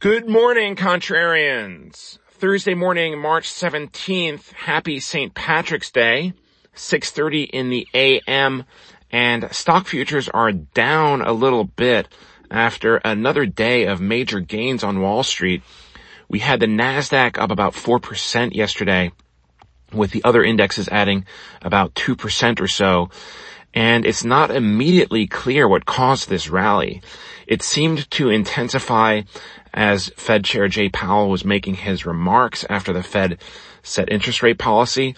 Good morning, contrarians. Thursday morning, March 17th. Happy St. Patrick's Day. 6.30 in the AM and stock futures are down a little bit after another day of major gains on Wall Street. We had the NASDAQ up about 4% yesterday with the other indexes adding about 2% or so. And it's not immediately clear what caused this rally. It seemed to intensify as Fed Chair Jay Powell was making his remarks after the Fed set interest rate policy,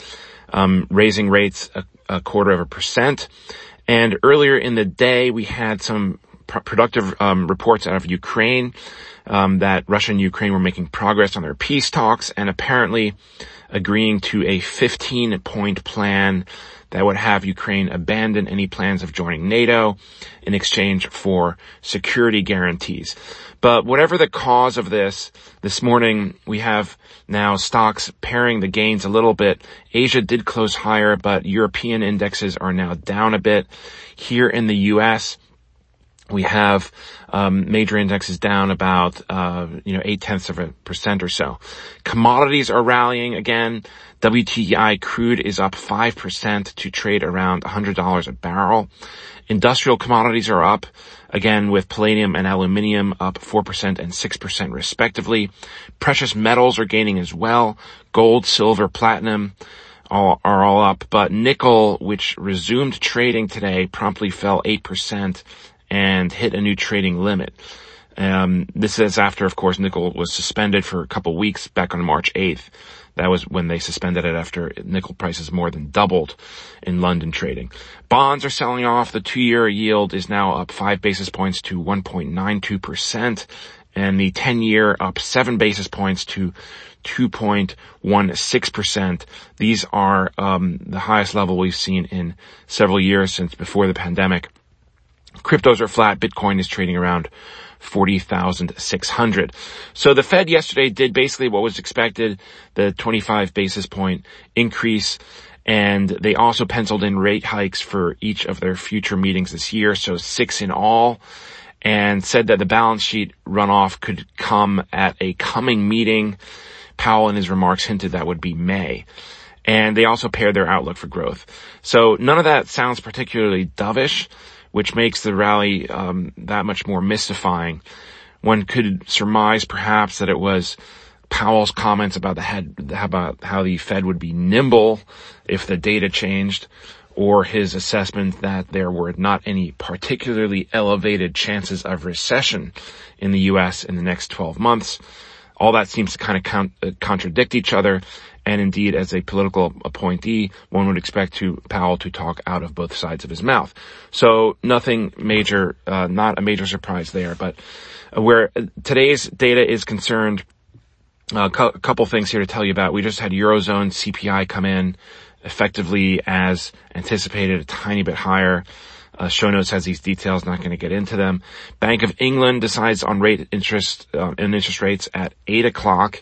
um, raising rates a, a, quarter of a percent. And earlier in the day, we had some pr- productive um, reports out of Ukraine um, that Russia and Ukraine were making progress on their peace talks, and apparently agreeing to a 15 point plan that would have Ukraine abandon any plans of joining NATO in exchange for security guarantees. But whatever the cause of this, this morning we have now stocks paring the gains a little bit. Asia did close higher, but European indexes are now down a bit. Here in the US, we have um, major indexes down about uh, you know eight tenths of a percent or so. Commodities are rallying again. WTI crude is up five percent to trade around hundred dollars a barrel. Industrial commodities are up again with palladium and aluminium up four percent and six percent respectively. Precious metals are gaining as well. Gold, silver, platinum. All, are all up, but nickel, which resumed trading today, promptly fell 8% and hit a new trading limit. Um, this is after, of course, nickel was suspended for a couple weeks back on March 8th. That was when they suspended it after nickel prices more than doubled in London trading. Bonds are selling off. The two-year yield is now up five basis points to 1.92%, and the 10-year up seven basis points to 2.16%. These are um, the highest level we've seen in several years since before the pandemic. Cryptos are flat. Bitcoin is trading around 40,600. So the Fed yesterday did basically what was expected, the 25 basis point increase. And they also penciled in rate hikes for each of their future meetings this year. So six in all and said that the balance sheet runoff could come at a coming meeting. Powell in his remarks hinted that would be May. And they also pared their outlook for growth. So none of that sounds particularly dovish which makes the rally um, that much more mystifying. One could surmise perhaps that it was Powell's comments about the head, about how the Fed would be nimble if the data changed, or his assessment that there were not any particularly elevated chances of recession in the U.S. in the next 12 months. All that seems to kind of con- uh, contradict each other, and indeed, as a political appointee, one would expect to Powell to talk out of both sides of his mouth. So nothing major, uh, not a major surprise there. But where today's data is concerned, uh, a couple things here to tell you about. We just had Eurozone CPI come in effectively as anticipated, a tiny bit higher. Uh, show notes has these details, not going to get into them. Bank of England decides on rate interest, uh, and interest rates at 8 o'clock.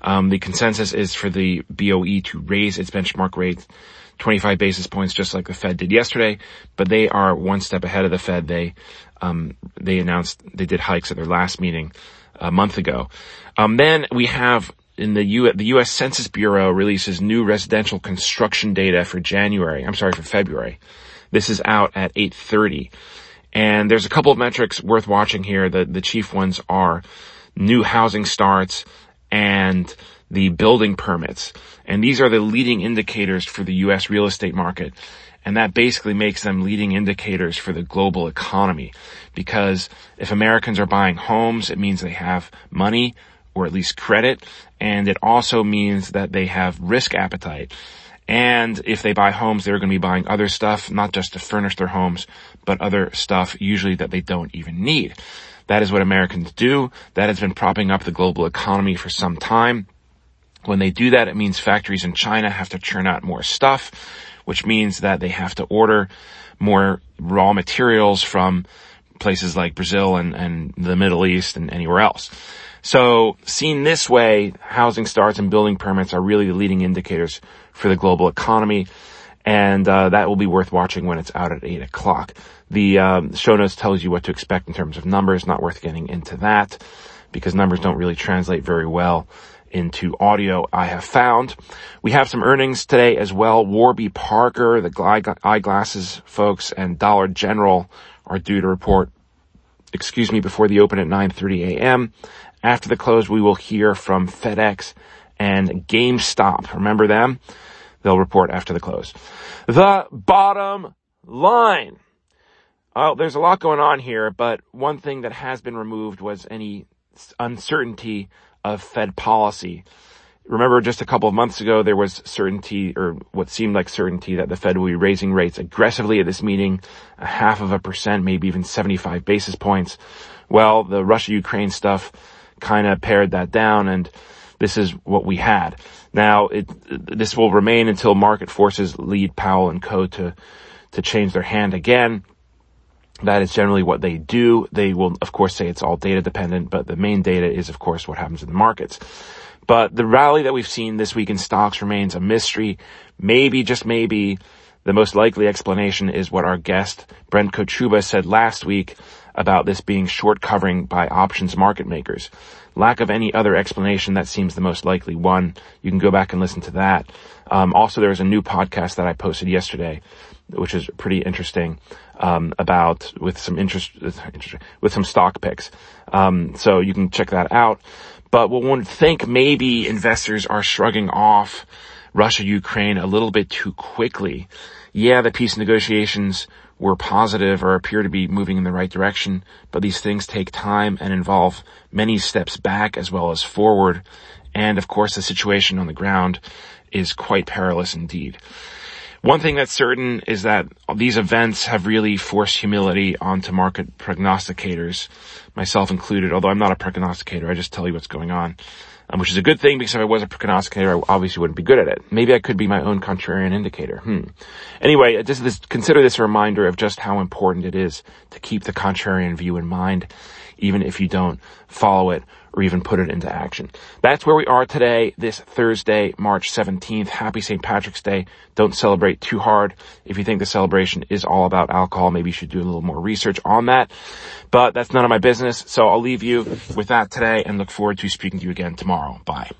Um, the consensus is for the BOE to raise its benchmark rate 25 basis points, just like the Fed did yesterday, but they are one step ahead of the Fed. They, um, they announced they did hikes at their last meeting a month ago. Um, then we have in the U, the U.S. Census Bureau releases new residential construction data for January. I'm sorry, for February. This is out at 8:30, and there's a couple of metrics worth watching here. The the chief ones are new housing starts, and the building permits. And these are the leading indicators for the U.S. real estate market. And that basically makes them leading indicators for the global economy. Because if Americans are buying homes, it means they have money or at least credit. And it also means that they have risk appetite. And if they buy homes, they're going to be buying other stuff, not just to furnish their homes, but other stuff usually that they don't even need. That is what Americans do. That has been propping up the global economy for some time. When they do that, it means factories in China have to churn out more stuff, which means that they have to order more raw materials from places like Brazil and, and the Middle East and anywhere else. So seen this way, housing starts and building permits are really the leading indicators for the global economy. And, uh, that will be worth watching when it's out at eight o'clock. The um, show notes tells you what to expect in terms of numbers. Not worth getting into that. because numbers don't really translate very well into audio I have found. We have some earnings today as well. Warby Parker, the eyeglasses folks, and Dollar General are due to report, excuse me, before the open at 9.30 a.m. After the close, we will hear from FedEx and GameStop. Remember them? They'll report after the close. The bottom line. Oh, there's a lot going on here, but one thing that has been removed was any uncertainty of Fed policy. Remember just a couple of months ago, there was certainty or what seemed like certainty that the Fed will be raising rates aggressively at this meeting, a half of a percent, maybe even 75 basis points. Well, the Russia-Ukraine stuff kind of pared that down and this is what we had. Now, it, this will remain until market forces lead Powell and Co. to, to change their hand again. That is generally what they do. They will, of course, say it's all data dependent, but the main data is, of course, what happens in the markets. But the rally that we've seen this week in stocks remains a mystery. Maybe, just maybe, the most likely explanation is what our guest, Brent Kochuba, said last week about this being short covering by options market makers. Lack of any other explanation, that seems the most likely one. You can go back and listen to that. Um, also, there's a new podcast that I posted yesterday, which is pretty interesting, um, about with some interest, with some stock picks. Um, so you can check that out. But what one think maybe investors are shrugging off Russia, Ukraine a little bit too quickly. Yeah, the peace negotiations were positive or appear to be moving in the right direction, but these things take time and involve many steps back as well as forward. And of course, the situation on the ground is quite perilous indeed. One thing that's certain is that these events have really forced humility onto market prognosticators, myself included, although I'm not a prognosticator, I just tell you what's going on. Um, which is a good thing because if I was a prognosticator, I obviously wouldn't be good at it. Maybe I could be my own contrarian indicator. Hmm. Anyway, just this, consider this a reminder of just how important it is to keep the contrarian view in mind, even if you don't follow it or even put it into action. That's where we are today, this Thursday, March 17th. Happy St. Patrick's Day. Don't celebrate too hard. If you think the celebration is all about alcohol, maybe you should do a little more research on that. But that's none of my business. So I'll leave you with that today and look forward to speaking to you again tomorrow. Bye.